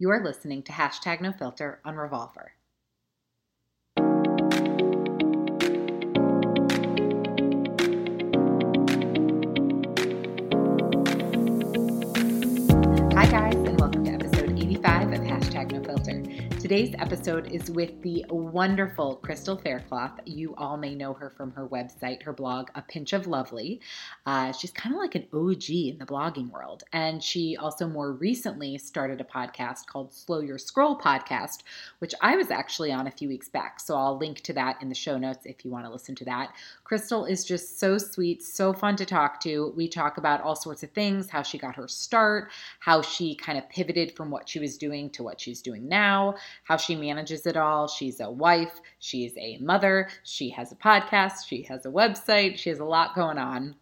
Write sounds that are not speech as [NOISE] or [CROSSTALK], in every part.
You are listening to Hashtag No Filter on Revolver. Today's episode is with the wonderful Crystal Faircloth. You all may know her from her website, her blog, A Pinch of Lovely. Uh, she's kind of like an OG in the blogging world. And she also more recently started a podcast called Slow Your Scroll Podcast, which I was actually on a few weeks back. So I'll link to that in the show notes if you want to listen to that. Crystal is just so sweet, so fun to talk to. We talk about all sorts of things how she got her start, how she kind of pivoted from what she was doing to what she's doing now, how she manages it all. She's a wife, she's a mother, she has a podcast, she has a website, she has a lot going on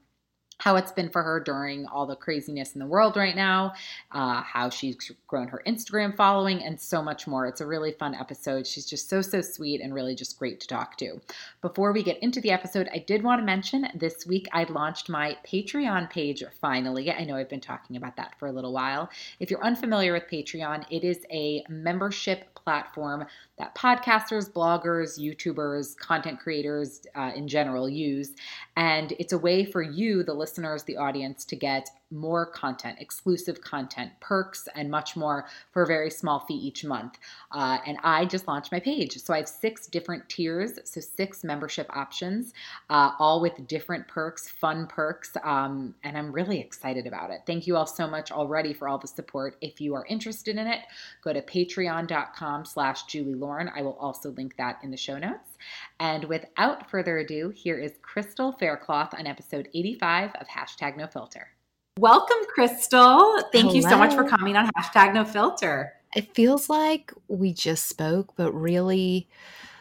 how it's been for her during all the craziness in the world right now, uh, how she's grown her Instagram following, and so much more. It's a really fun episode. She's just so, so sweet and really just great to talk to. Before we get into the episode, I did want to mention this week I launched my Patreon page finally. I know I've been talking about that for a little while. If you're unfamiliar with Patreon, it is a membership platform that podcasters, bloggers, YouTubers, content creators uh, in general use. And it's a way for you, the listeners, the audience, to get more content, exclusive content, perks, and much more for a very small fee each month. Uh, and I just launched my page. So I have six different tiers, so six membership options, uh, all with different perks, fun perks. Um, and I'm really excited about it. Thank you all so much already for all the support. If you are interested in it, go to patreon.com slash Julie Lauren. I will also link that in the show notes. And without further ado, here is Crystal Faircloth on episode 85 of Hashtag No Filter. Welcome, Crystal. Thank Hello. you so much for coming on Hashtag No Filter. It feels like we just spoke, but really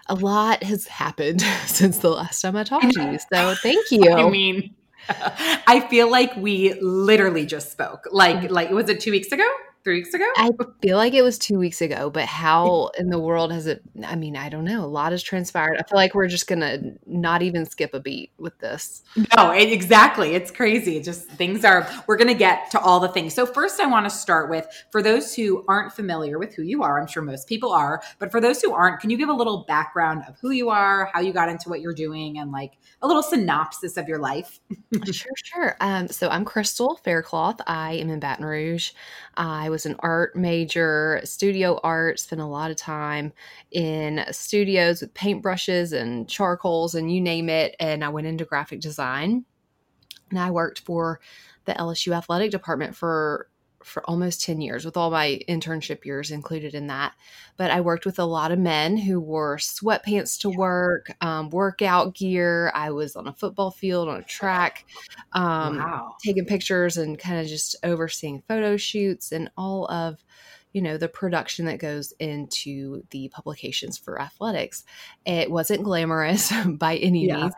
a lot has happened [LAUGHS] since the last time I talked to you. [LAUGHS] So thank you. I mean, [LAUGHS] I feel like we literally just spoke. Like, like was it two weeks ago? Three weeks ago? I [LAUGHS] feel like it was two weeks ago, but how in the world has it? I mean, I don't know. A lot has transpired. I feel like we're just gonna not even skip a beat with this. No, it, exactly. It's crazy. Just things are. We're gonna get to all the things. So first, I want to start with for those who aren't familiar with who you are. I'm sure most people are, but for those who aren't, can you give a little background of who you are, how you got into what you're doing, and like a little synopsis of your life? sure, sure. Um, so I'm Crystal Faircloth. I am in Baton Rouge. I was an art major, studio art, spent a lot of time in studios with paintbrushes and charcoals and you name it. And I went into graphic design. And I worked for the LSU athletic department for for almost 10 years with all my internship years included in that. But i worked with a lot of men who wore sweatpants to work um, workout gear. I was on a football field on a track um, wow. taking pictures and kind of just overseeing photo shoots and all of you know the production that goes into the publications for athletics it wasn't glamorous [LAUGHS] by any yeah. means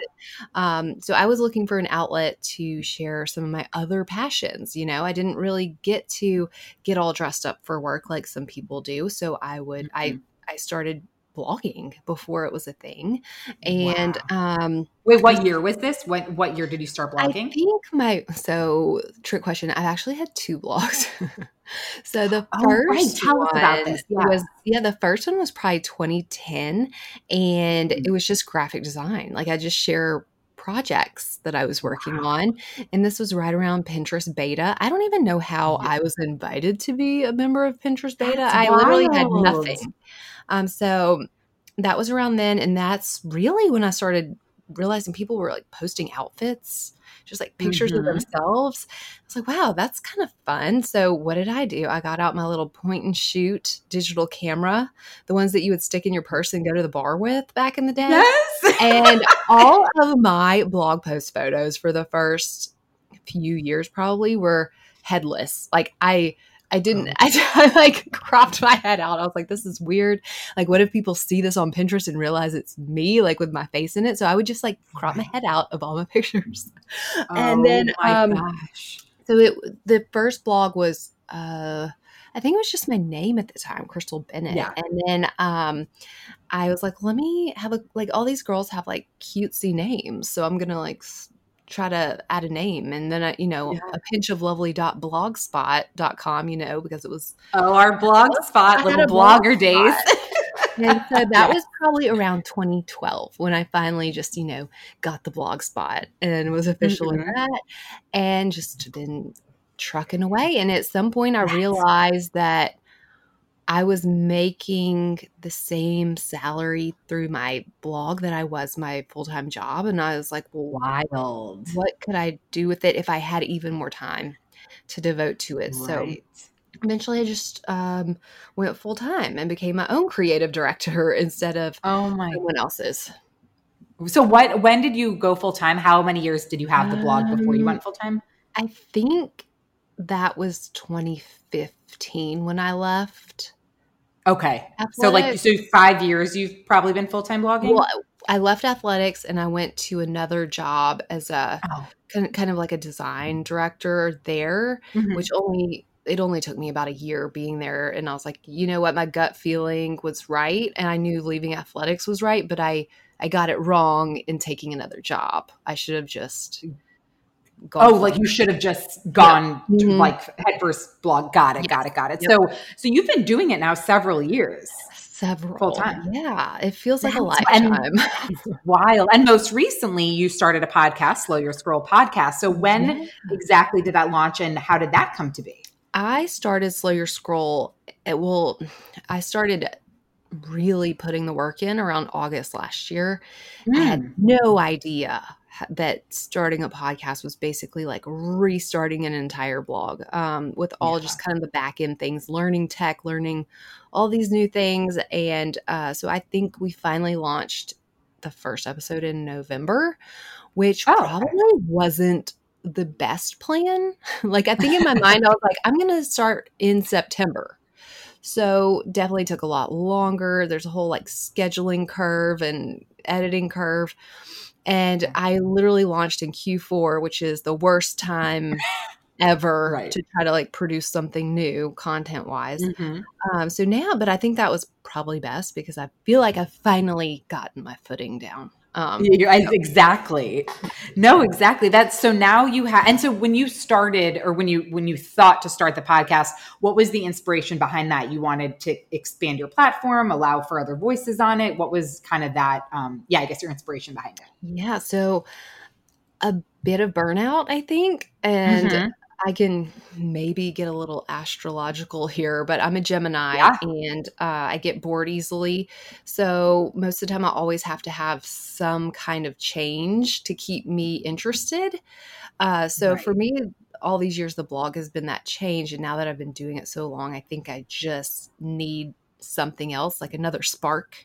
um, so i was looking for an outlet to share some of my other passions you know i didn't really get to get all dressed up for work like some people do so i would mm-hmm. i i started blogging before it was a thing. And wow. um wait, what year was this? What what year did you start blogging? I think my so trick question. I've actually had two blogs. [LAUGHS] so the oh, first right. Tell one about this. Yeah. was yeah, the first one was probably 2010 and mm-hmm. it was just graphic design. Like I just share projects that I was working on. And this was right around Pinterest beta. I don't even know how I was invited to be a member of Pinterest beta. That's I literally had nothing. Um, so that was around then. And that's really when I started realizing people were like posting outfits, just like pictures of Mhm. themselves. I was like, wow, that's kind of fun. So what did I do? I got out my little point and shoot digital camera, the ones that you would stick in your purse and go to the bar with back in the day Yes. and [LAUGHS] all of my blog post photos for the first few years probably were headless. Like I I didn't [LAUGHS] I, I like cropped my head out. I was like this is weird. Like what if people see this on Pinterest and realize it's me like with my face in it? So I would just like crop my head out of all my [LAUGHS] pictures. and Oh then my um gosh. so it the first blog was uh I think it was just my name at the time, Crystal Bennett. Yeah. And then um I was like, let me have a like all these girls have like cutesy names. So I'm gonna like s- try to add a name and then you know, Yeah. a pinch of lovely dot blogspot.com, you know, because it was Oh, our blogspot little a blog blogger days. [LAUGHS] and so [LAUGHS] that Yeah. was probably around 2012 when I finally just, you know, got the blog spot and was official in Mhm. that and just been trucking away. And at some point, I realized that I was making the same salary through my blog that I was my full time job. And I was like, well, Wild. what could I do with it if I had even more time to devote to it? So eventually I just um, went full time and became my own creative director [LAUGHS] instead of Oh my. someone else's. So what? When did you go full time? How many years did you have the blog before you Um, went full time? I think that was 2015 when I left. Okay. So like, so five years you've probably been full time blogging. well, I left athletics and I went to another job as a Oh. kind of like a design director there, Mhm. which only it only took me about a year being there and I was like, you know what, my gut feeling was right and I knew leaving athletics was right, but I I got it wrong in taking another job. I should have just gone Oh, like you should have just gone to Mhm. like headfirst blog. Got it. Got it. Got it. Yep. So, so you've been doing it now several years. several Full time. Yeah, it feels like a That's- and- lifetime. Wild. And most recently, you started a podcast, Slow Your Scroll podcast. So when Yeah. exactly did that launch, and how did that come to be? I started Slow Your Scroll. It will. I started really putting the work in around August last year. I had no idea that starting a podcast was basically like restarting an entire blog um, with all Yeah. just kind of the back end things, learning tech, learning all these new things. And uh, so I think we finally launched the first episode in November, which Oh, probably wasn't the best plan. [LAUGHS] like I think in my mind, I was like, I'm going to start in September. So definitely took a lot longer. There's a whole like scheduling curve and editing curve. And I literally launched in Q4, which is the worst time ever Right. to try to like produce something new content wise. Mhm. Um, so now, but I think that was probably best because I feel like I've finally gotten my footing down. Um, Yeah, you're- I- exactly. No, exactly. That's so now you have. And so when you started, or when you when you thought to start the podcast, what was the inspiration behind that? You wanted to expand your platform, allow for other voices on it. What was kind of that? Um, yeah, I guess your inspiration behind it. Yeah, so a bit of burnout, I think, and Mhm. I can maybe get a little astrological here, but I'm a Gemini Yeah. and uh, I get bored easily. So most of the time, I always have to have some kind of change to keep me interested. Uh, so for me, all these years, the blog has been that change. And now that I've been doing it so long, I think I just need something else, like another spark.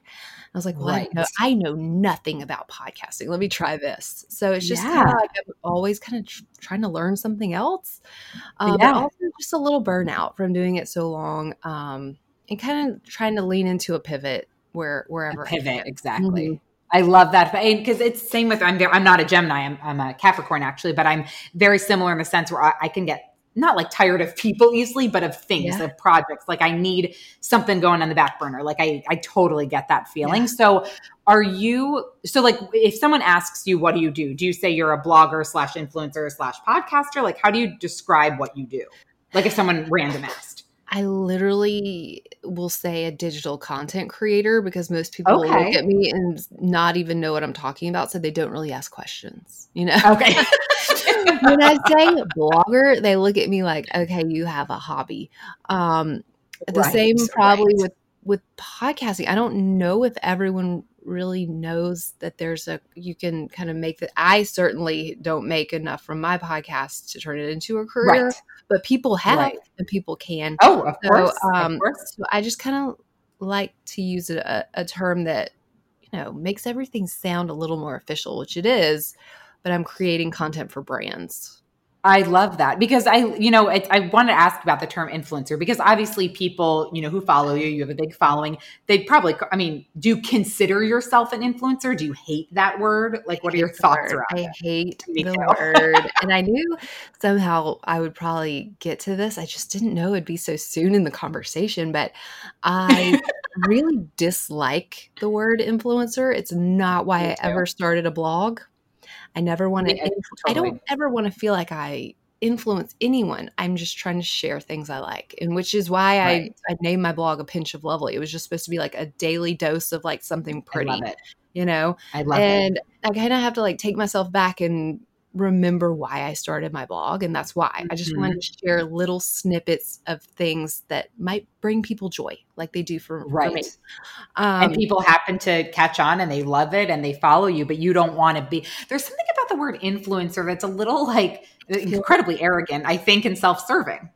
I was like, well, I, know, I know nothing about podcasting. Let me try this. So it's just kind Yeah. of like I'm always kind of tr- trying to learn something else, uh, Yeah. but also just a little burnout from doing it so long, um, and kind of trying to lean into a pivot where wherever I pivot exactly. Mhm. I love that because it's same with I'm. I'm not a Gemini. I'm, I'm a Capricorn actually, but I'm very similar in the sense where I, I can get not like tired of people easily, but of things, Yeah. of projects. Like I need something going on the back burner. Like I, I totally get that feeling. Yeah. So are you, so like if someone asks you, what do you do? Do you say you're a blogger slash influencer slash podcaster? Like how do you describe what you do? Like if someone random asked. I literally will say a digital content creator because most people look at me and not even know what I'm talking about, so they don't really ask questions. You know, Okay. [LAUGHS] when I say blogger, they look at me like, okay, you have a hobby. Um, the Right, same probably right. with with podcasting. I don't know if everyone really knows that there's a you can kind of make that. I certainly don't make enough from my podcast to turn it into a career, Right. but people have Right. and people can. Oh, of So, course. um, of course. so I just kind of like to use a, a term that you know makes everything sound a little more official, which it is. But I'm creating content for brands. I love that because I, you know, it, I want to ask about the term influencer because obviously people, you know, who follow you, you have a big following. They'd probably, I mean, do you consider yourself an influencer? Do you hate that word? Like, what are your thoughts around I it? hate Me the too. word. [LAUGHS] and I knew somehow I would probably get to this. I just didn't know it'd be so soon in the conversation. But I really dislike the word influencer. It's not why [LAUGHS] I ever started a blog. I never want to, Yeah, I don't ever want to feel like I influence anyone. I'm just trying to share things I like. And which is why Right. I, I named my blog A Pinch of Lovely. It was just supposed to be like a daily dose of like something I pretty, love it. you know? I love it. and I kind of have to like take myself back and remember why I started my blog. And that's why I just Mhm. wanted to share little snippets of things that might bring people joy, like they do for, for me. Right. Um, and people happen to catch on and they love it and they follow you, but you don't want to be. There's something about the word influencer that's a little like incredibly arrogant, I think, and self serving.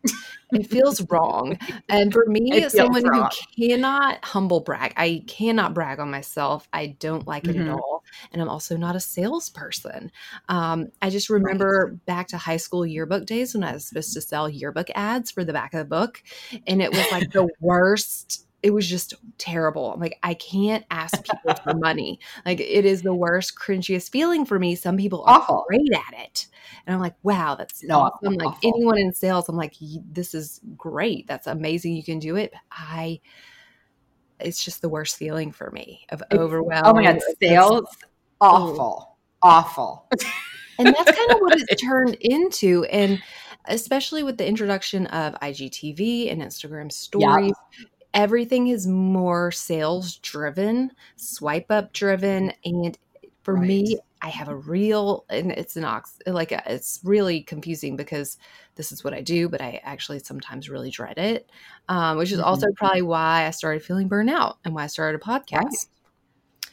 it feels wrong. [LAUGHS] And for me, It as someone wrong. who cannot humble brag, I cannot brag on myself. I don't like it Mhm. at all. And I'm also not a salesperson. Um, I just remember back to high school yearbook days when I was supposed to sell yearbook ads for the back of the book. And it was like the [LAUGHS] worst. It was just terrible. I'm like, I can't ask people for [LAUGHS] money. Like, it is the worst, cringiest feeling for me. Some people are Awful. great at it. And I'm like, wow, that's No, awesome. Like awful. anyone in sales, I'm like, this is great. That's amazing. You can do it. But I, it's just the worst feeling for me of overwhelm. Oh my God, It's- sales, awful, awful. [LAUGHS] and that's kind of what it's [LAUGHS] turned into. And especially with the introduction of IGTV and Instagram stories, everything is more sales driven, swipe up driven. And for me, I have a real, and it's an ox, like uh, it's really confusing because this is what I do, but I actually sometimes really dread it, um, which is also probably why I started feeling burnout and why I started a podcast.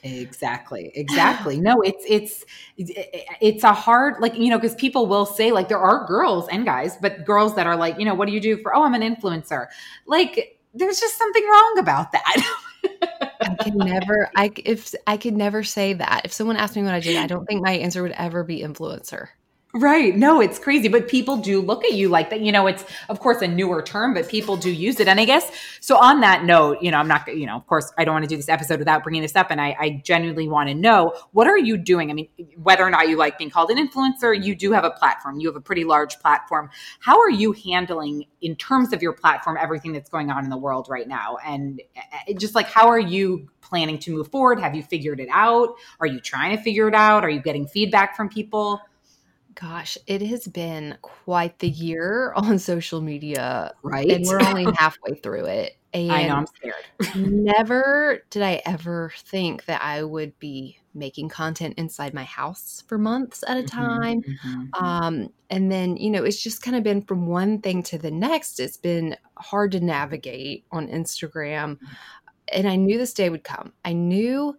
Exactly. Exactly. No, it's it's it's a hard like you know because people will say like there are girls and guys, but girls that are like you know what do you do for oh I'm an influencer like there's just something wrong about that. [LAUGHS] I can never, I if I could never say that. If someone asked me what I did, I don't think my answer would ever be influencer. Right. No, it's crazy. But people do look at you like that. You know, it's of course a newer term, but people do use it. And I guess so. On that note, you know, I'm not, you know, of course, I don't want to do this episode without bringing this up. And I, I genuinely want to know what are you doing? I mean, whether or not you like being called an influencer, you do have a platform. You have a pretty large platform. How are you handling, in terms of your platform, everything that's going on in the world right now? And uh, just like, how are you planning to move forward? Have you figured it out? Are you trying to figure it out? Are you getting feedback from people? Gosh, it has been quite the year on social media, Right. and we're only [LAUGHS] halfway through it. And I know I'm scared. never did I ever think that I would be making content inside my house for months at a time. Mhm. Um, and then, you know, it's just kind of been from one thing to the next. It's been hard to navigate on Instagram. And I knew this day would come. I knew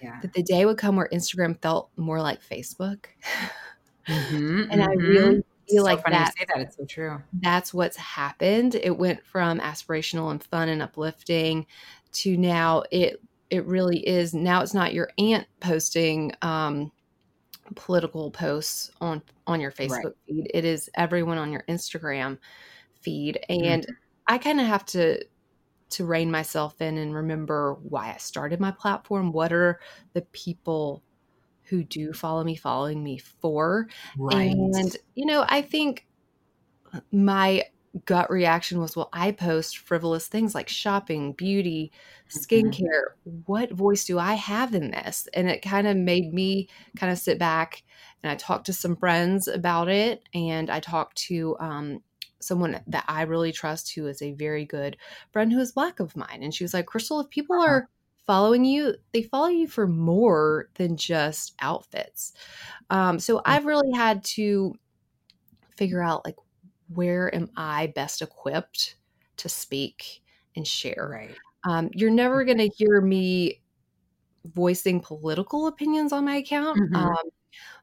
Yeah. that the day would come where Instagram felt more like Facebook. [LAUGHS] Mhm, And I mhm. really feel so like that that. It's so true. that's what's happened. It went from aspirational and fun and uplifting to now it it really is now it's not your aunt posting um political posts on on your Facebook feed. It is everyone on your Instagram feed and I kind of have to to rein myself in and remember why I started my platform. What are the people who do follow me following me for? And, you know, I think my gut reaction was, well, I post frivolous things like shopping, beauty, skincare. What voice do I have in this? And it kind of made me kind of sit back and I talked to some friends about it. And I talked to um, someone that I really trust who is a very good friend who is black of mine. And she was like, Crystal, if people Uh-huh. are following you, they follow you for more than just outfits. Um, so Mm. I've really had to figure out like where am I best equipped to speak and share. Right. Um, you're never going to hear me voicing political opinions on my account. Mhm. Um,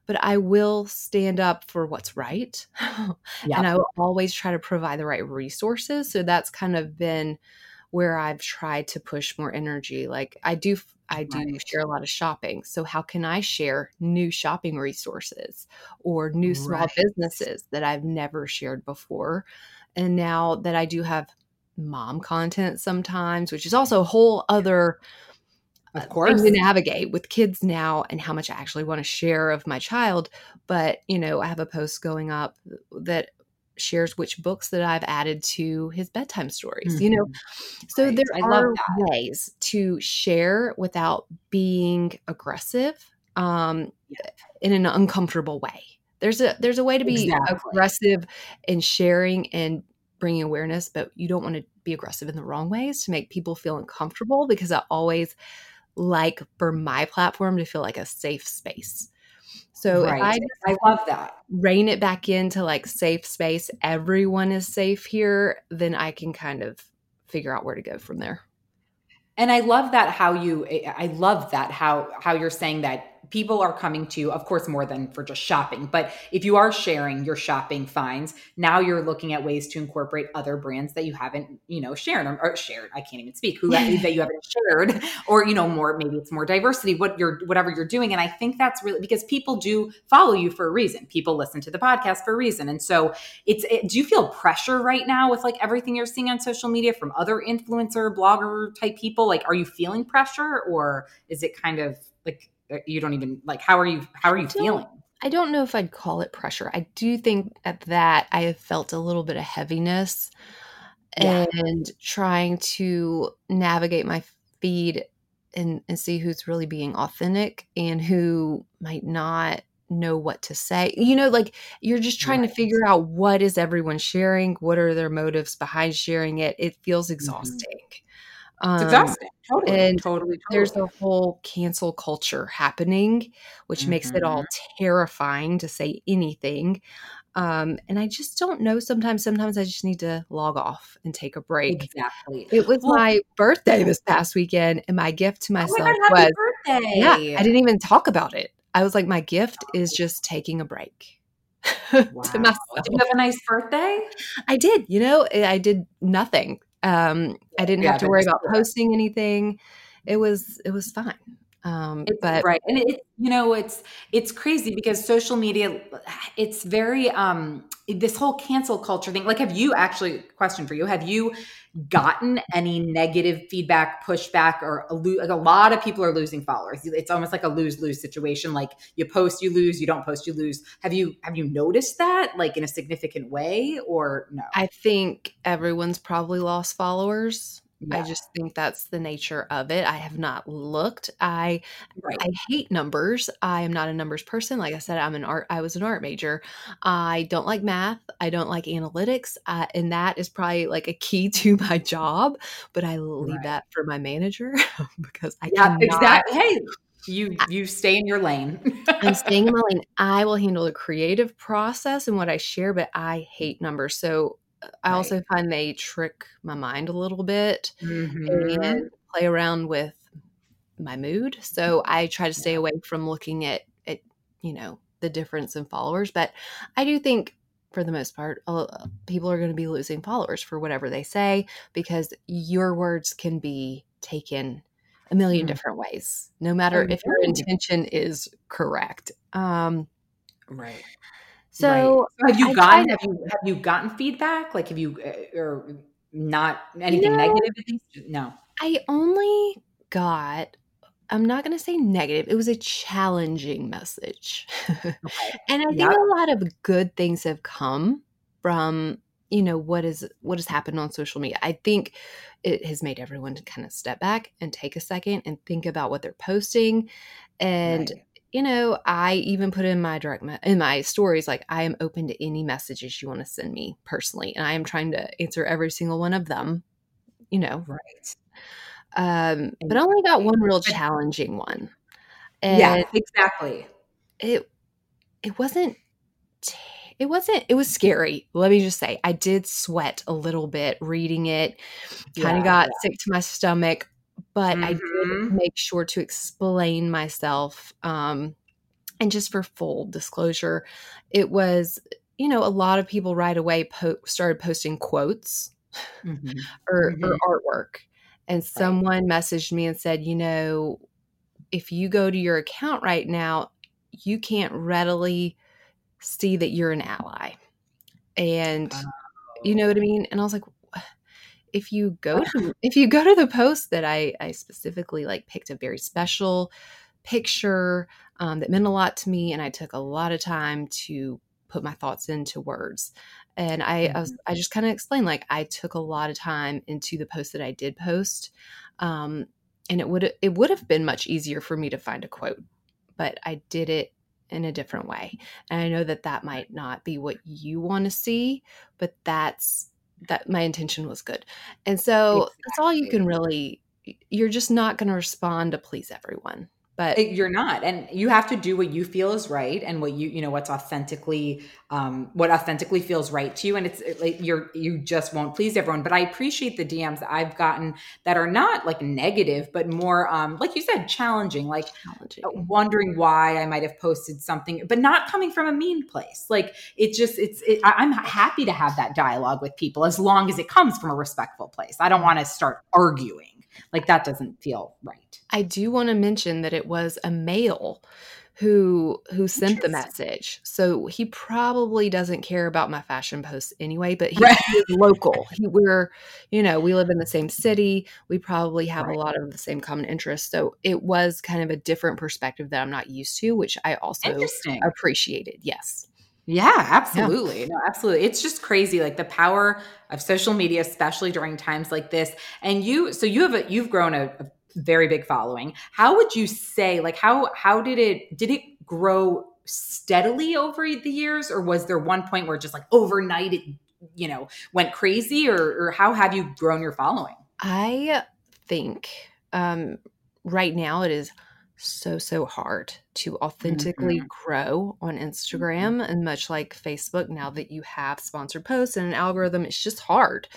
but I will stand up for what's right. [LAUGHS] Yeah. And I will always try to provide the right resources. So that's kind of been where I've tried to push more energy. Like I do, I do Right. share a lot of shopping. So how can I share new shopping resources or new small Right. businesses that I've never shared before? And now that I do have mom content sometimes, which is also a whole other Of uh, thing course. to navigate with kids now and how much I actually want to share of my child. But, you know, I have a post going up that shares which books that I've added to his bedtime stories, you know. Mhm. So Right. there I are ways to share without being aggressive um, in an uncomfortable way. There's a there's a way to be Exactly. aggressive in sharing and bringing awareness, but you don't want to be aggressive in the wrong ways to make people feel uncomfortable because I always like for my platform to feel like a safe space. So if I I love that. rein it back into like safe space, everyone is safe here, then I can kind of figure out where to go from there. And I love that how you I love that how how you're saying that people are coming to you, of course more than for just shopping, but if you are sharing your shopping finds, now you're looking at ways to incorporate other brands that you haven't, you know, shared or, or shared. I can't even speak who [LAUGHS] that you haven't shared or you know more maybe it's more diversity what you're whatever you're doing and I think that's really because people do follow you for a reason. People listen to the podcast for a reason. And so it's it, do you feel pressure right now with like everything you're seeing on social media from other influencer blogger type people like are you feeling pressure or is it kind of like you don't even like how are you how are you don't- feeling I don't know if I'd call it pressure. I do think at that I have felt a little bit of heaviness Yeah. and trying to navigate my feed and, and see who's really being authentic and who might not know what to say. You know, like you're just trying Right. to figure out what is everyone sharing, what are their motives behind sharing it. It feels Mm-hmm. It's Um, exhausting totally and totally, totally there's a whole cancel culture happening, which makes it all terrifying to say anything. Um, and I just don't know. Sometimes, sometimes I just need to log off and take a break. exactly It was Well- my birthday this past weekend, and my gift to oh my myself god was birthday yeah, I didn't even talk about it. I was like, my gift is just taking a break [LAUGHS] Wow. to myself. did you have a nice birthday I did, you know, I I did nothing. Um, I didn't Yeah, have to worry about posting anything. It was it was fine. Um, It's but right. And it, you know, it's it's crazy because social media it's very um this whole cancel culture thing. Like have you actually question for you, have you gotten any negative feedback, pushback or a, lo- like a lot of people are losing followers. It's almost like a lose-lose situation. Like you post, you lose, you don't post, you lose. Have you have you noticed that like in a significant way or no? I think everyone's probably lost followers. I just think that's the nature of it. I have not looked. I right. I hate numbers. I am not a numbers person. Like I said, I'm an art. I was an art major. I don't like math. I don't like analytics, uh, and that is probably like a key [LAUGHS] to my job. But I leave Right. that for my manager [LAUGHS] because I yeah, cannot- exactly. Hey, you you stay in your lane. I'm staying in my [LAUGHS] lane. I will handle the creative process and what I share, but I hate numbers. So I Right. also find they trick my mind a little bit Mhm. and play around with my mood. So I try to stay away from looking at at you know the difference in followers. But I do think for the most part, uh, people are going to be losing followers for whatever they say because your words can be taken a million Mhm. different ways, no matter Oh, if your intention is correct. Um, Right. So Right. have you I gotten have you have you gotten feedback? Like have you uh, or not anything No. negative? No. I only got. I'm not going to say negative. It was a challenging message. [LAUGHS] and I think Yeah. a lot of good things have come from, you know, what is what has happened on social media. I think it has made everyone to kind of step back and take a second and think about what they're posting and Right. You know, I even put in my direct me- in my stories like I am open to any messages you want to send me personally, and I am trying to answer every single one of them. You know, Right. um, but I only got one real challenging one, and yeah, exactly. it it wasn't it wasn't it was scary let me just say i did sweat a little bit reading it kind Yeah, of got sick to my stomach but i did Mhm. make sure to explain myself um and just for full disclosure it was you know a lot of people right away po- started posting quotes Mhm. [LAUGHS] or, Mhm. or artwork. And someone messaged me and said, you know, if you go to your account right now, you can't readily see that you're an ally. And you know what I mean? And I was like, "Wha- if you go to if you go to the post that I I specifically like picked a very special picture um, that meant a lot to me, and I took a lot of time to put my thoughts into words. And I, I was I just kind of explained like I took a lot of time into the post that I did post, um, and it would it would have been much easier for me to find a quote, but I did it in a different way. And I know that that might not be what you want to see, but that's that my intention was good. And so that's all you can really you're just not going to respond to please everyone. But You're not, and you have to do what you feel is right, and what you you know what's authentically, um, what authentically feels right to you. And it's it- like you're you just won't please everyone. But I appreciate the DMs that I've gotten that are not like negative, but more um, like you said, challenging. Like challenging. wondering why I might have posted something, but not coming from a mean place. Like it just, it's, it, I'm happy to have that dialogue with people as long as it comes from a respectful place. I don't want to start arguing. Like that doesn't feel right. I do want to mention that it was a male who who sent the message. So he probably doesn't care about my fashion posts anyway, but he, Right. local. He, we're, you know, we live in the same city. We probably have Right. a lot of the same common interests. So it was kind of a different perspective that I'm not used to, which I also appreciated. Yes. Yeah, absolutely. No, absolutely. It's just crazy like the power of social media especially during times like this. And you so you have a you've grown a, a very big following. How would you say like how how did it did it grow steadily over the years or was there one point where just like overnight it you know went crazy or or how have you grown your following? I think um, right now it is so so hard to authentically grow on Instagram and much like Facebook now that you have sponsored posts and an algorithm it's just hard.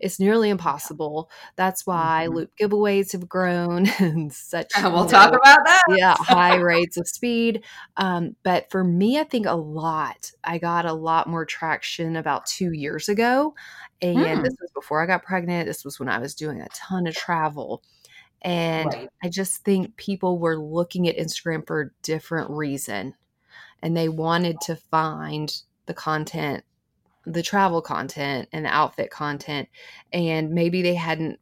It's nearly impossible. That's why Mhm. loop giveaways have grown [LAUGHS] and such [LAUGHS] we'll you talk about that. yeah high [LAUGHS] rates of speed um, but for me i think a lot i got a lot more traction about two years ago and Hmm. this was before i got pregnant this was when i was doing a ton of travel and Right. i just think people were looking at instagram for a different reason and they wanted to find the content the travel content and the outfit content and maybe they hadn't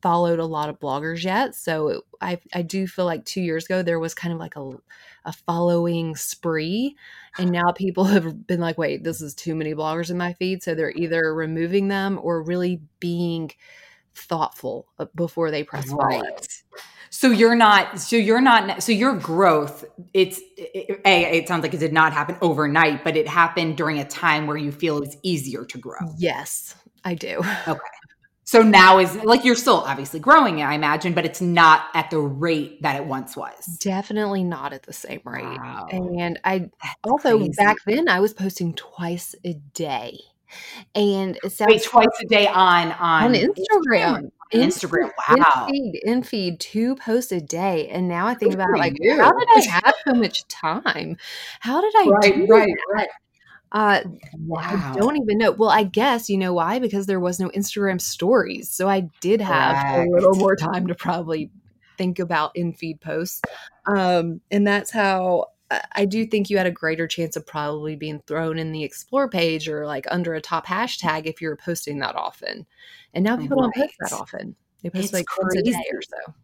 followed a lot of bloggers yet so it, I, I do feel like two years ago there was kind of like a, a following spree and now people [LAUGHS] have been like wait this is too many bloggers in my feed so they're either removing them or really being thoughtful uh, before they press Right. So you're not. So you're not. So your growth. It's it, a. It sounds like it did not happen overnight, but it happened during a time where you feel it's easier to grow. yes i do Okay. So now is like you're still obviously growing, I imagine, but it's not at the rate that it once was. definitely not at the same rate Wow. and i also crazy. back then i was posting twice a day and sounds Wait, twice a day on on, on Instagram. Instagram. In Wow. feed, in feed, two posts a day. And now I think Good about like, you. how did I [LAUGHS] have so much time? How did I do right, that? right. Uh, Wow. I don't even know. Well, I guess you know why? Because there was no Instagram stories, so I did have Correct. a little more time to probably think about in feed posts, um, and that's how. I- do think you had a greater chance of probably being thrown in the explore page or like under a top hashtag if you were posting that often. And now people don't post that often. They post It's like once a day or so.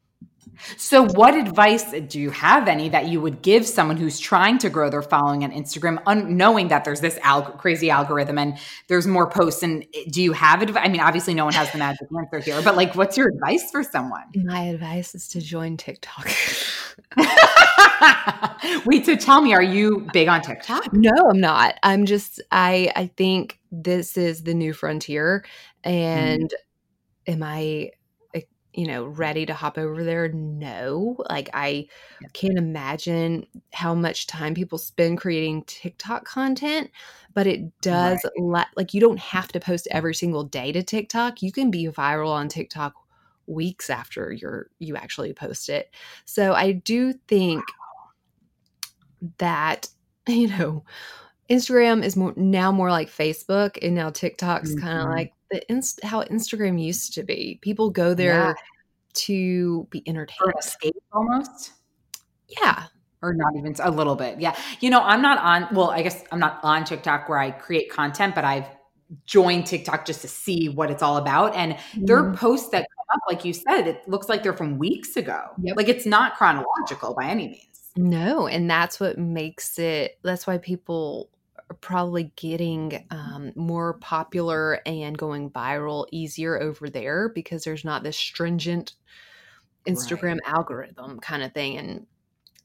So, what advice do you have any that you would give someone who's trying to grow their following on Instagram, un- knowing that there's this crazy algorithm and there's more posts? And do you have advice? I mean, obviously, no one has the magic answer here, but like, what's your advice for someone? My advice is to join TikTok. [LAUGHS] Wait, so tell me, are you big on TikTok? no, I'm not. I'm just I I think this is the new frontier and mm-hmm. am I you know ready to hop over there? No. Like I can't imagine how much time people spend creating TikTok content, but it does la- like you don't have to post every single day to TikTok. You can be viral on TikTok weeks after you're you actually post it. So I do think that [LAUGHS] you know Instagram is more now more like Facebook and now TikTok's kind of mm-hmm. like the inst- how Instagram used to be. People go there Yeah. to be entertained. an escape almost? Yeah. or not even a little bit yeah you know i'm not on well i guess i'm not on tiktok where i create content but i've joined tiktok just to see what it's all about and their Mhm. posts that come up like you said it looks like they're from weeks ago Yep. like it's not chronological by any means No, and that's what makes it that's why people probably getting um, more popular and going viral easier over there because there's not this stringent Instagram algorithm kind of thing and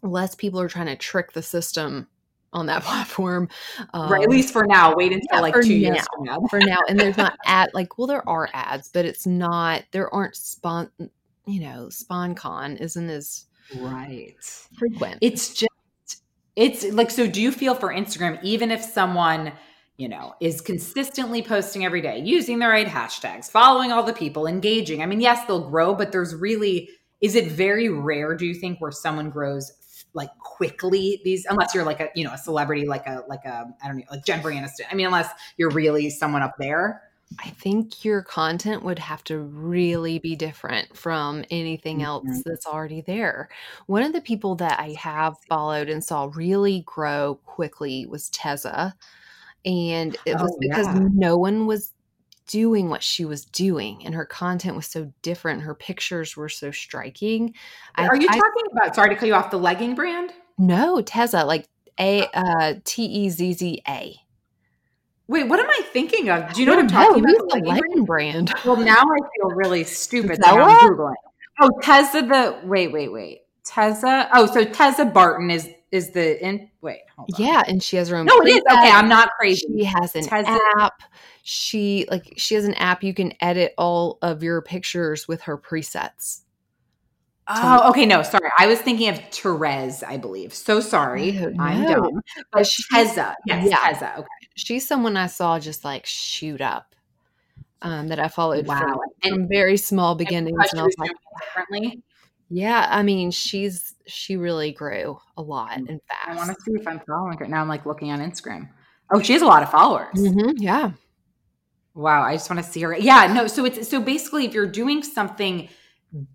less people are trying to trick the system on that [LAUGHS] platform. right at Um, least for now wait until yeah, like two years now. from now for now and there's not [LAUGHS] ad like well there are ads but it's not there aren't spawn you know SponCon isn't as right frequent it's just it's like so do you feel for instagram even if someone you know is consistently posting every day using the right hashtags following all the people engaging? I mean yes they'll grow but there's really is it very rare do you think where someone grows like quickly these unless you're like a you know a celebrity like a like a i don't know like jennifer aniston i mean unless you're really someone up there I think your content would have to really be different from anything else Mhm. that's already there. One of the people that I have followed and saw really grow quickly was Tezza. And it was Oh, because yeah. no one was doing what she was doing and her content was so different. Her pictures were so striking. I- are you I- talking about sorry to cut you off the legging brand No, Tezza, like A uh T E Z Z A. wait what am i thinking of do you know what i'm talking know, about who's the brand? brand? [LAUGHS] Well, now I feel really stupid. that Zella? I'm Googling. Oh, Tessa the wait, wait, wait. Tessa. Oh, so Tessa Barton is is the in wait, hold on. Yeah, and she has her own. No, it is. Okay. I'm not crazy. She has an Tezza- app. She like she has an app you can edit all of your pictures with her presets. Oh, okay. No, sorry. I was thinking of Therese, I believe. So sorry. I'm no. dumb. But Tessa. Yes, yeah. Tessa. Okay. She's someone I saw just like shoot up. Um, that I followed Wow. from, And- from very small beginnings, Because and I was like, differently. yeah. I mean, she's she really grew a lot and Mm, I want to see if I'm following her. Now I'm like looking on Instagram. Oh, she has a lot of followers. Mhm, yeah, Wow, I just want to see her. Yeah, no. So it's so basically, if you're doing something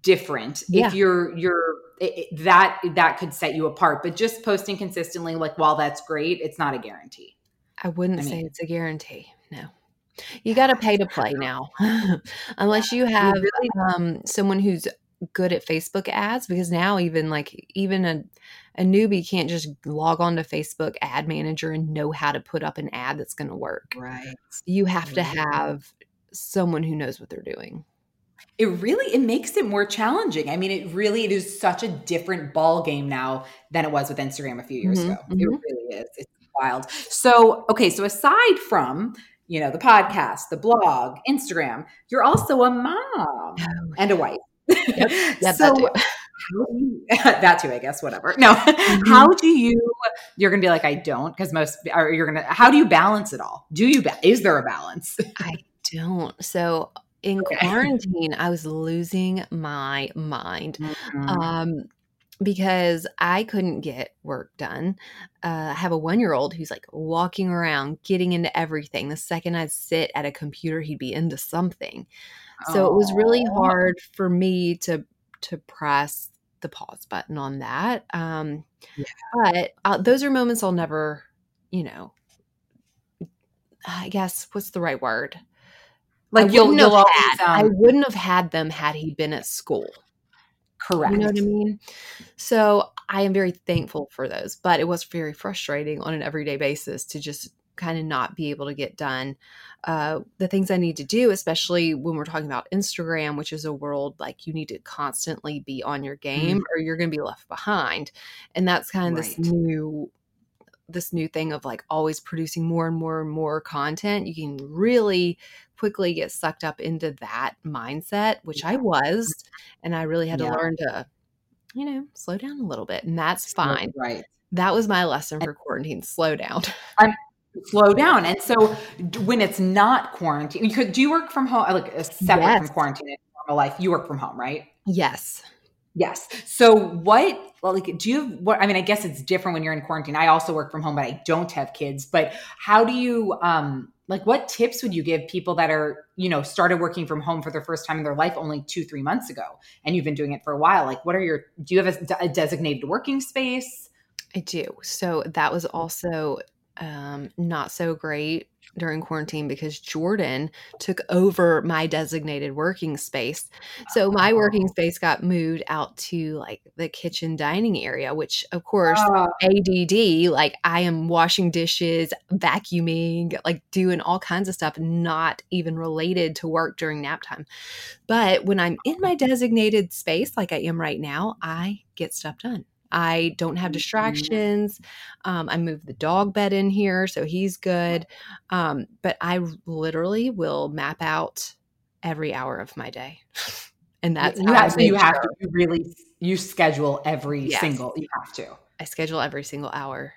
different, Yeah. if you're you're it, it- that that could set you apart. But just posting consistently, like while that's great, it's not a guarantee. I wouldn't I say mean- it's a guarantee. No. You [SIGHS] got to pay to play now, [LAUGHS] unless you have um, someone who's good at Facebook ads. Because now, even like even a a newbie can't just log on to Facebook Ad Manager and know how to put up an ad that's going to work. Right. You have to have someone who knows what they're doing. It really it makes it more challenging. I mean, it really it is such a different ball game now than it was with Instagram a few years Mhm, ago. It mhm. really is. It's wild. So okay, so aside from you know the podcast, the blog, Instagram, you're also a mom and a wife. Yep, [LAUGHS] that so too. do you, [LAUGHS] that too, I guess. Whatever. No, how do you? You're gonna be like, I don't, because most. Or you're gonna. How do you balance it all? Do you? ba- Is there a balance? I don't. So in Okay. quarantine, I was losing my mind. Mm-hmm. um, because I couldn't get work done. Uh, I have a one year old who's like walking around, getting into everything. The second I'd sit at a computer, he'd be into something. So it was really hard for me to to press the pause button on that. Um, Yeah. But uh, those are moments I'll never, you know. I guess what's the right word? Like I you'll always had, I um, wouldn't have had them had he been at school. Correct. You know what I mean? So I am very thankful for those, but it was very frustrating on an everyday basis to just kind of not be able to get done uh, the things I need to do, especially when we're talking about Instagram, which is a world like you need to constantly be on your game Mm. or you're going to be left behind. And that's kind of this new this new thing of like always producing more and more and more content you can really quickly get sucked up into that mindset which i was and i really had to learn to you know slow down a little bit and that's fine Right. that was my lesson for quarantine slow down [LAUGHS] I'm- Slow down. And so when it's not quarantine, you could, do you work from home, like uh, separate Yes. from quarantine in normal life? You work from home, right? yes Yes. So what like do you what I mean I guess it's different when you're in quarantine. I also work from home but I don't have kids. But how do you um like what tips would you give people that are, you know, started working from home for the first time in their life only 2-3 months ago and you've been doing it for a while? Like what are your do you have a, a designated working space? I do. So that was also um, not so great during quarantine because Jordan took over my designated working space. So my working space got moved out to like the kitchen dining area, which of course ADD, like I am washing dishes, vacuuming, like doing all kinds of stuff, not even related to work during nap time. But when I'm in my designated space, like I am right now, I get stuff done. I don't have Mhm. distractions. Um, I moved the dog bed in here, so he's good. Um, but I literally will map out every hour of my day. [LAUGHS] And that's you how have so you have to you really you schedule every Yes. single you have to. I schedule every single hour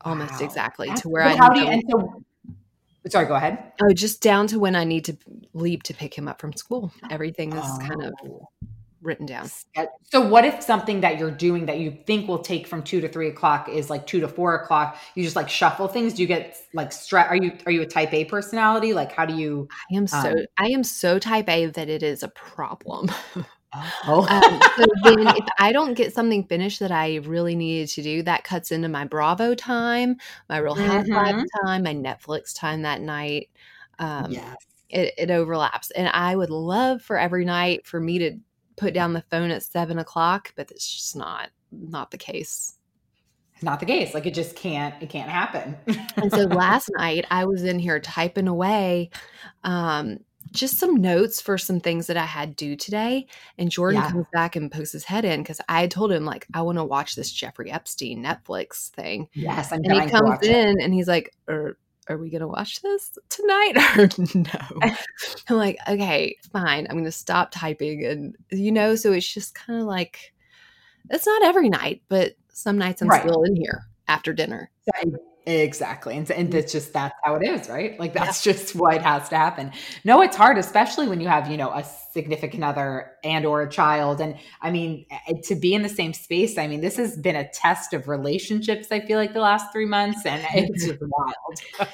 almost Wow. exactly That's- to where I how do you to- and so sorry, go ahead. Oh, just down to when I need to leave to pick him up from school. Everything is kind of Oh. Written down. So what if something that you're doing that you think will take from two to three o'clock is like two to four o'clock? You just like shuffle things. Do you get like stress? Are you are you a type A personality? Like how do you? I am so Um, I am so type A that it is a problem. Oh, [LAUGHS] um, so then if I don't get something finished that I really needed to do, that cuts into my Bravo time, my Real Housewives time, my Netflix time that night. Um, yes. it, it overlaps. And I would love for every night for me to put down the phone at seven o'clock, but it's just not not the case. Not the case. Like it just can't. It can't happen. [LAUGHS] And so last night I was in here typing away um, just some notes for some things that I had due today. And Jordan Yeah. comes back and pokes his head in because I told him, like, I want to watch this Jeffrey Epstein Netflix thing. yes, I'm And he comes watch it. in and he's like, are, are we going to watch this tonight [LAUGHS] or no? [LAUGHS] I'm like, okay, fine. I'm going to stop typing. And, you know, so it's just kind of like, it's not every night, but some nights I'm Right. still in here after dinner. Exactly. And, and mm. it's just that's how it is, right? Like that's [LAUGHS] just what has to happen. No, it's hard, especially when you have, you know, a significant other and or a child. And I mean, eh, to be in the same space, I mean, this has been a test of relationships, I feel like the last three months. And [LAUGHS] it's just wild.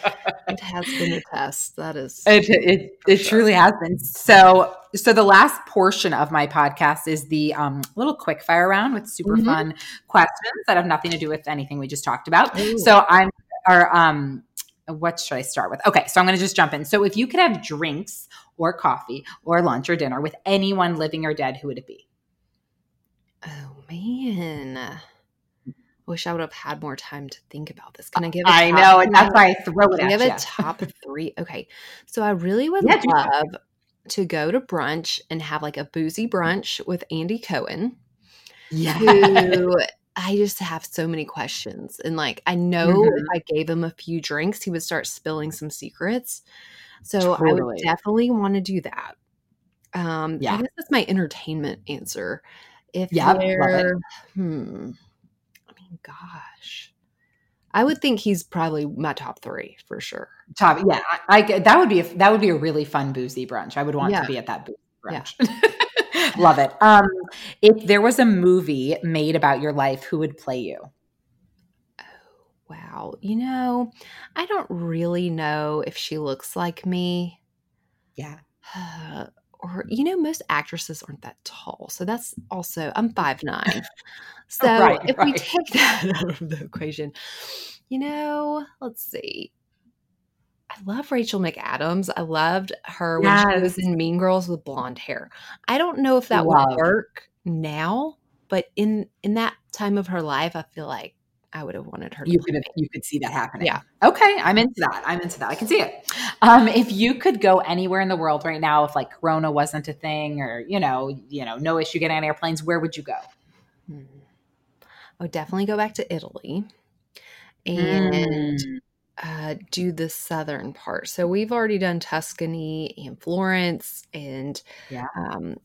It has been a test. That is. It it, it sure. truly has been. So so the last portion of my podcast is the um, little quick fire round with super Mhm. fun questions that have nothing to do with anything we just talked about. Ooh. So I'm or um what should I start with? Okay, so I'm going to just jump in. So if you could have drinks or coffee or lunch or dinner with anyone living or dead, who would it be? Oh man. Wish I would have had more time to think about this. Can I give? a I know, and that's why I throw it Can I at give you. a top [LAUGHS] three? Okay, so I really would Yeah, do love to go to brunch and have like a boozy brunch with Andy Cohen, Yeah. who [LAUGHS] I just have so many questions, and like I know Mhm. if I gave him a few drinks, he would start spilling some secrets. So I would definitely want to do that. Um, Yeah. I guess that's my entertainment answer. If it. hmm, I mean, gosh, I would think he's probably my top three for sure. Top, yeah, I, I that would be a, that would be a really fun boozy brunch. I would want Yeah. to be at that boozy Yeah. [LAUGHS] Love it. Um, if there was a movie made about your life, who would play you? Oh, wow, you know, I don't really know if she looks like me. Yeah, [SIGHS] or you know most actresses aren't that tall so that's also i'm five nine [LAUGHS] so Right, if we take [LAUGHS] that out of the equation you know let's see i love rachel mcadams i loved her when she was in mean girls with blonde hair i don't know if that Love. would work now, but in in that time of her life, I feel like I would have wanted her to You could have, you could see that happening. Yeah. Okay, I'm into that. I'm into that. I can see it. Um, if you could go anywhere in the world right now, if like Corona wasn't a thing, or you know, you know, no issue getting on airplanes, where would you go? Hmm. I would definitely go back to Italy and Mm. Uh, do the southern part. So we've already done Tuscany and Florence and Yeah. um,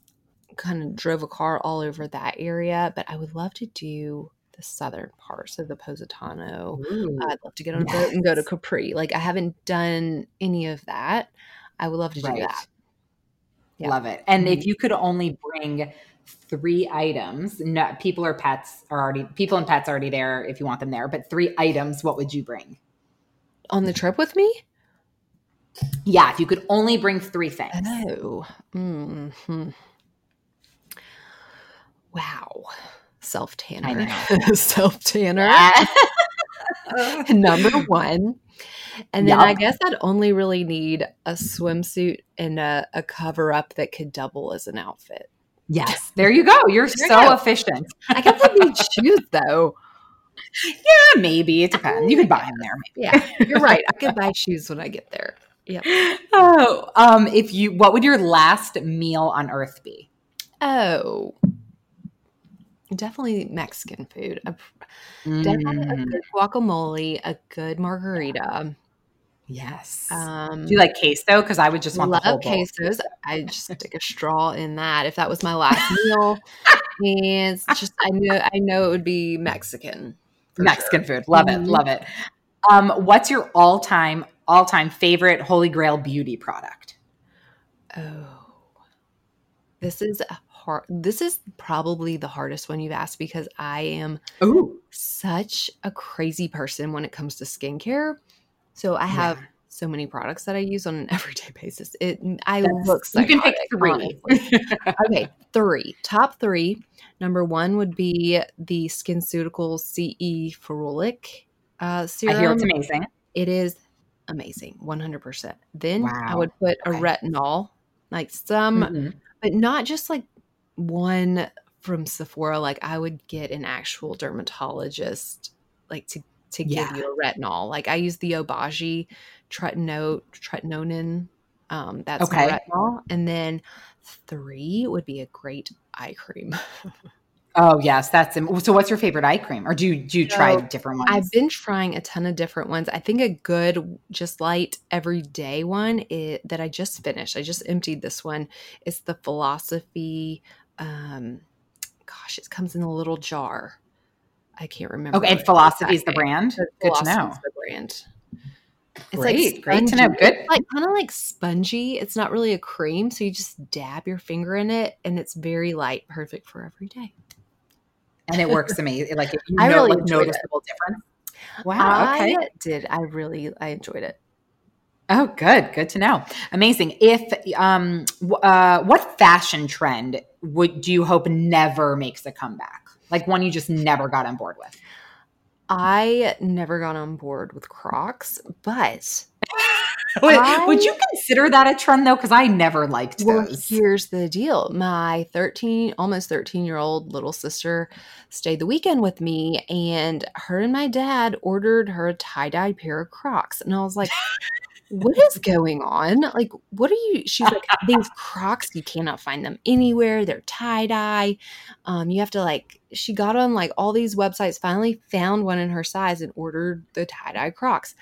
kind of drove a car all over that area. But I would love to do the southern part, so the Positano. Ooh. I'd love to get on a boat and go to Capri. Like I haven't done any of that. I would love to do Right. that. Yeah. Love it. And Mhm. if you could only bring three items, no, people or pets are already people and pets are already there if you want them there, but three items, what would you bring? On the trip with me? Yeah, if you could only bring three things. Oh. hmm Wow. Self tanner. [LAUGHS] Self tanner. Yeah. [LAUGHS] Number one. And then I guess I'd only really need a swimsuit and a, a cover up that could double as an outfit. yes, there you go. You're There you so go. efficient. I guess I need [LAUGHS] shoes though. Yeah, maybe it depends. You could buy them there. [LAUGHS] Yeah, you're right. I could buy shoes when I get there. Yeah. Oh, um, if you, what would your last meal on Earth be? Oh, definitely Mexican food. A, definitely a Mm, good guacamole, a good margarita. yes. Um, Do you like queso? Because I would just want love the whole bowl. quesos. I just stick a straw in that if that was my last meal. And [LAUGHS] it's just I know I know it would be Mexican. Mexican sure. food. Love Mhm. it. Love it. Um, what's your all time, all time favorite Holy Grail beauty product? Oh, this is a hard. This is probably the hardest one you've asked because I am Ooh. such a crazy person when it comes to skincare. So I have Yeah. So many products that I use on an [LAUGHS] everyday basis. It I That's- look you can pick three. [LAUGHS] okay, three. Top three. Number one would be the SkinCeuticals CE Ferulic uh, I serum. hear it's amazing. It is amazing, 100%. Then I would put a retinol, like some, Mhm. but not just like one from Sephora. Like I would get an actual dermatologist, like to to give Yeah. you a retinol. Like I use the Obagi tretino tretinoin. Um, that's Okay. my retinol, and then three would be a great eye cream. [LAUGHS] Oh yes, that's so. What's your favorite eye cream, or do you do you try different ones? I've been trying a ton of different ones. I think a good, just light everyday one i that I just finished. I just emptied this one. It's the Philosophy. Um, gosh, it comes in a little jar. I can't remember. okay, and Philosophy is the brand. Good to know. the brand. It's Great, great to know. Good. It's like kind of like spongy. It's not really a cream, so you just dab your finger in it, and it's very light, perfect for every day. and it works amazing. Like [LAUGHS] you I know, really like enjoyed it. noticeable difference. Wow. Okay. I did. I really, I enjoyed it. Oh, good. Good to know. Amazing. If um, w- uh, what fashion trend would do you hope never makes a comeback? Like one you just never got on board with. I never got on board with Crocs, but [LAUGHS] Would, I- would you consider that a trend though? Because I never liked well, those. here's the deal. My 13, almost 13 year old little sister stayed the weekend with me, and her and my dad ordered her a tie dye pair of Crocs. And I was like, [LAUGHS] what is going on? Like, what are you? [LAUGHS] She's like, these Crocs, you cannot find them anywhere. They're tie dye. Um, you have to like, she got on like all these websites, finally found one in her size and ordered the tie dye Crocs.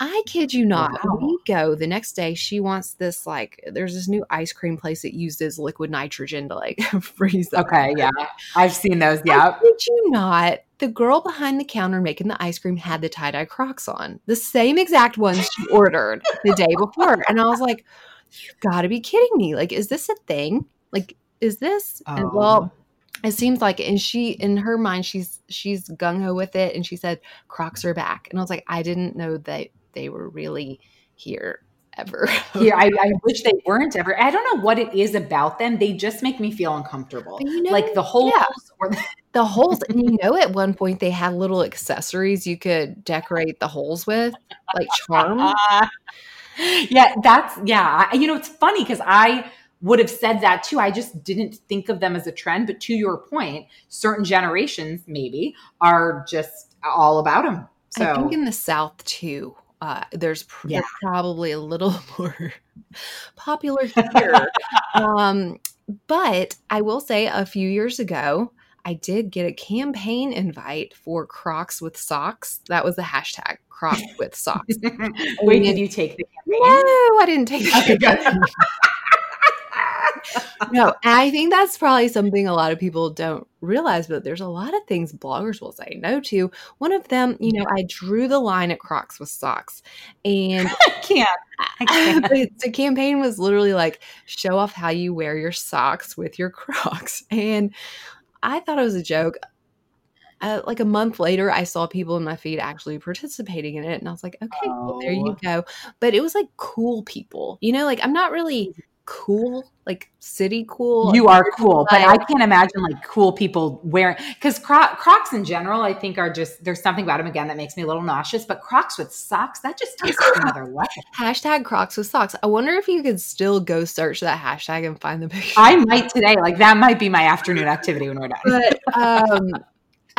I kid you not. Wow. We go the next day. She wants this like, there's this new ice cream place that uses liquid nitrogen to like [LAUGHS] freeze. Okay, yeah, I've seen those. Yeah, I kid you not. The girl behind the counter making the ice cream had the tie dye Crocs on, the same exact ones she ordered the day before. And I was like, "You've got to be kidding me! Like, is this a thing? Like, is this?" And Oh. well, it seems like, and she, in her mind, she's she's gung ho with it, and she said Crocs are back, and I was like, I didn't know that they were really here ever. [LAUGHS] yeah. I, I wish they weren't ever. I don't know what it is about them. They just make me feel uncomfortable. You know, like the holes yeah. or the, the holes and you know at one point they had little accessories you could decorate the holes with like charm [LAUGHS] yeah, that's yeah. You know, it's funny because I would have said that too. I just didn't think of them as a trend. But to your point, certain generations maybe are just all about them. So I think in the South too, uh, there's, pr- Yeah. probably a little [LAUGHS] more popular [LAUGHS] here. um, but I will say, a few years ago, I did get a campaign invite for Crocs with socks. That was the hashtag Crocs [LAUGHS] with socks. wait, did you take the campaign? no, I didn't take good. [LAUGHS] no, I think that's probably something a lot of people don't realize, but there's a lot of things bloggers will say no to. One of them, you know, I drew the line at Crocs with socks. And [LAUGHS] I can't. I can't. the, the campaign was literally like show off how you wear your socks with your Crocs. And I thought it was a joke. Uh, like a month later, I saw people in my feed actually participating in it, and I was like, okay, well, there you Oh. go. But it was like cool people, you know, like I'm not really cool, like city cool. You are cool, but I can't imagine like cool people wearing because Cro- Crocs in general, I think are just there's something about them again that makes me a little nauseous. But Crocs with socks, that just takes another [LAUGHS] level. hashtag Crocs with socks. I wonder if you could still go search that hashtag and find the [LAUGHS] picture. I might today, like that might be my afternoon activity when we're done. but um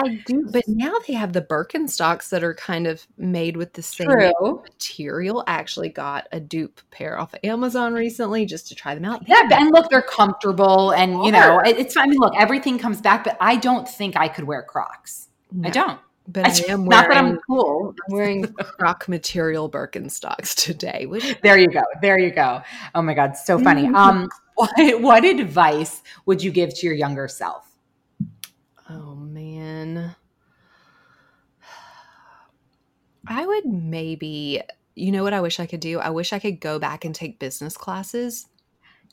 I do but now they have the Birkenstocks that are kind of made with the same True. material. I actually got a dupe pair off of Amazon recently just to try them out. Yeah, and look, they're comfortable, and you know, it's. I mean, look, everything comes back, but I don't think I could wear Crocs. I don't. But I I- am not that wearing, I'm cool. I'm wearing Croc material Birkenstocks today. There you go. There you go. Oh my God, so funny. Mm-hmm. Um, [LAUGHS] what what advice would you give to your younger self? Oh man. I would maybe you know what I wish I could do? I wish I could go back and take business classes.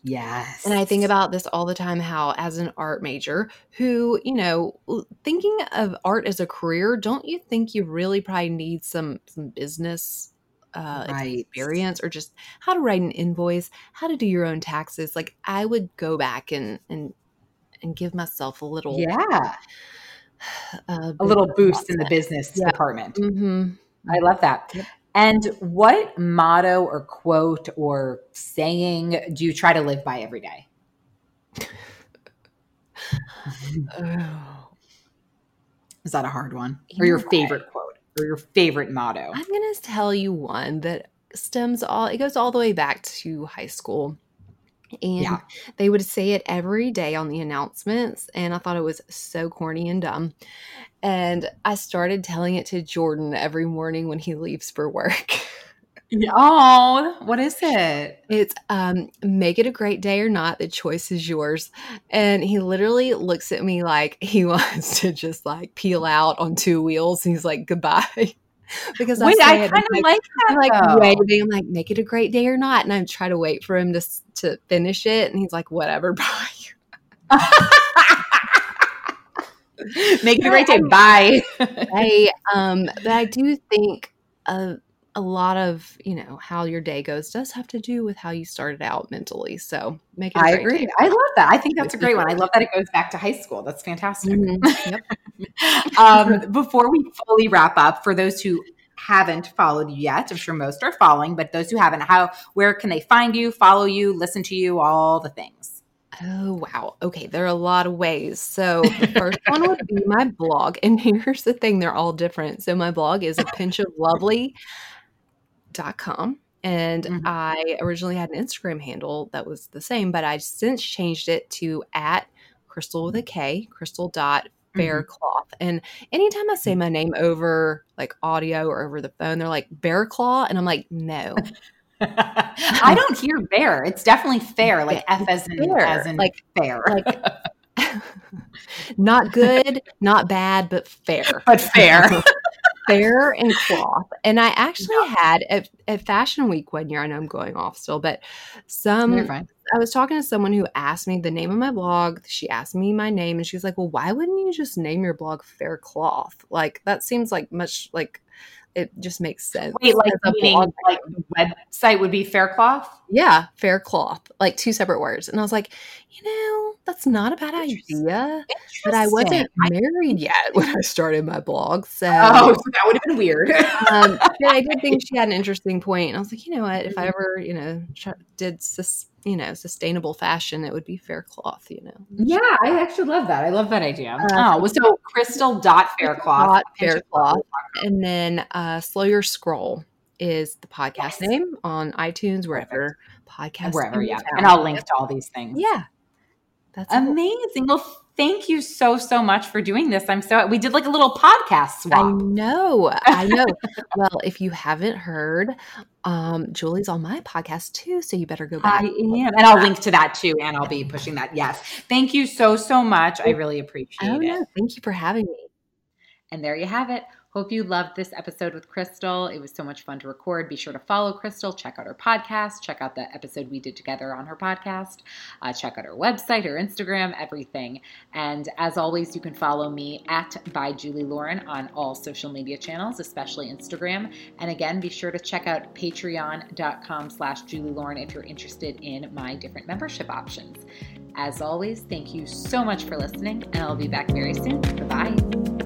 Yes, And I think about this all the time how, as an art major who, you know, thinking of art as a career, don't you think you really probably need some some business uh, Right. experience or just how to write an invoice, how to do your own taxes? Like, I would go back and and and give myself a little, yeah, [SIGHS] uh, a little boost in the business Yeah. department. hmm I love that. And what motto or quote or saying do you try to live by every day? Oh. [SIGHS] Is that a hard one? You Or your what? favorite quote or your favorite motto? I'm gonna tell you one that stems all it goes all the way back to high school. And Yeah. they would say it every day on the announcements, and I thought it was so corny and dumb. And I started telling it to Jordan every morning when he leaves for work. [LAUGHS] Oh, what is it? It's um make it a great day or not, the choice is yours. And he literally looks at me like he [LAUGHS] wants to just like peel out on two wheels. He's like, goodbye. [LAUGHS] because Wait, I kind of like that. I'm like though. waiting. I'm like, make it a great day or not. And I try to wait for him to to finish it. And he's like, whatever, [LAUGHS] bye. [LAUGHS] Make it a great day. Bye. I um, but I do think a a lot of you know how your day goes does have to do with how you started out mentally. So make it. I agree. day. I love that. I think that's a great one. I love that it goes back to high school. That's fantastic. Mhm. Yep. [LAUGHS] um, before we fully wrap up, for those who haven't followed you yet, I'm sure most are following, but those who haven't, how where can they find you, follow you, listen to you, all the things? Oh, wow. Okay. There are a lot of ways. So the first one would be my blog. And [LAUGHS] here's the thing they're all different. So my blog is a pinch of lovely.com. And Mhm. I originally had an Instagram handle that was the same, but I've since changed it to at crystal with a K, crystal dot faircloth. And anytime I say my name over like audio or over the phone, they're like bear claw. And I'm like, no. [LAUGHS] I don't hear bear. It's definitely fair, like [LAUGHS] F as in Fair. as in Like- fair, like [LAUGHS] not good, not bad, but fair. but fair. Fair [LAUGHS] and cloth. And I actually had at, at Fashion Week one year, I know I'm going off still, but some I was talking to someone who asked me the name of my blog. She asked me my name and she was like, Well, why wouldn't you just name your blog Fair Cloth? Like that seems like much like it just makes sense. Wait, like meaning like the website would be Faircloth? yeah, fair cloth, like two separate words. And I was like, you know, that's not a bad Interesting. idea. But I wasn't married [LAUGHS] yet when I started my blog. So, Oh, so that would have been weird. [LAUGHS] um, but I did think she had an interesting point. And I was like, you know what? If I ever, you know, did sus- you know, sustainable fashion, it would be Faircloth, you know. Yeah, I actually love that. I love that idea. Uh, oh, well, so crystal dot faircloth. Dot Faircloth. And then uh, Slow Your Scroll is the podcast Yes. name on iTunes, wherever podcast Wherever, yeah. And I'll link to all these things. Yeah. That's it. Amazing. Well, thank you so, so much for doing this. I'm so, we did like a little podcast swap. I know. I [LAUGHS] know. well, if you haven't heard, um, Julie's on my podcast too, so you better go back. I am. And I'll link to that too. And I'll be pushing that. Yes. Thank you so, so much. I really appreciate Oh, it. no. Thank you for having me. And there you have it. Hope you loved this episode with Crystal. It was so much fun to record. Be sure to follow Crystal, check out her podcast, check out the episode we did together on her podcast, uh, check out her website, her Instagram, everything. And as always, you can follow me at by Julie Lauren on all social media channels, especially Instagram. And again, be sure to check out patreon.com slash Julie Lauren if you're interested in my different membership options. As always, thank you so much for listening, and I'll be back very soon. Bye-bye.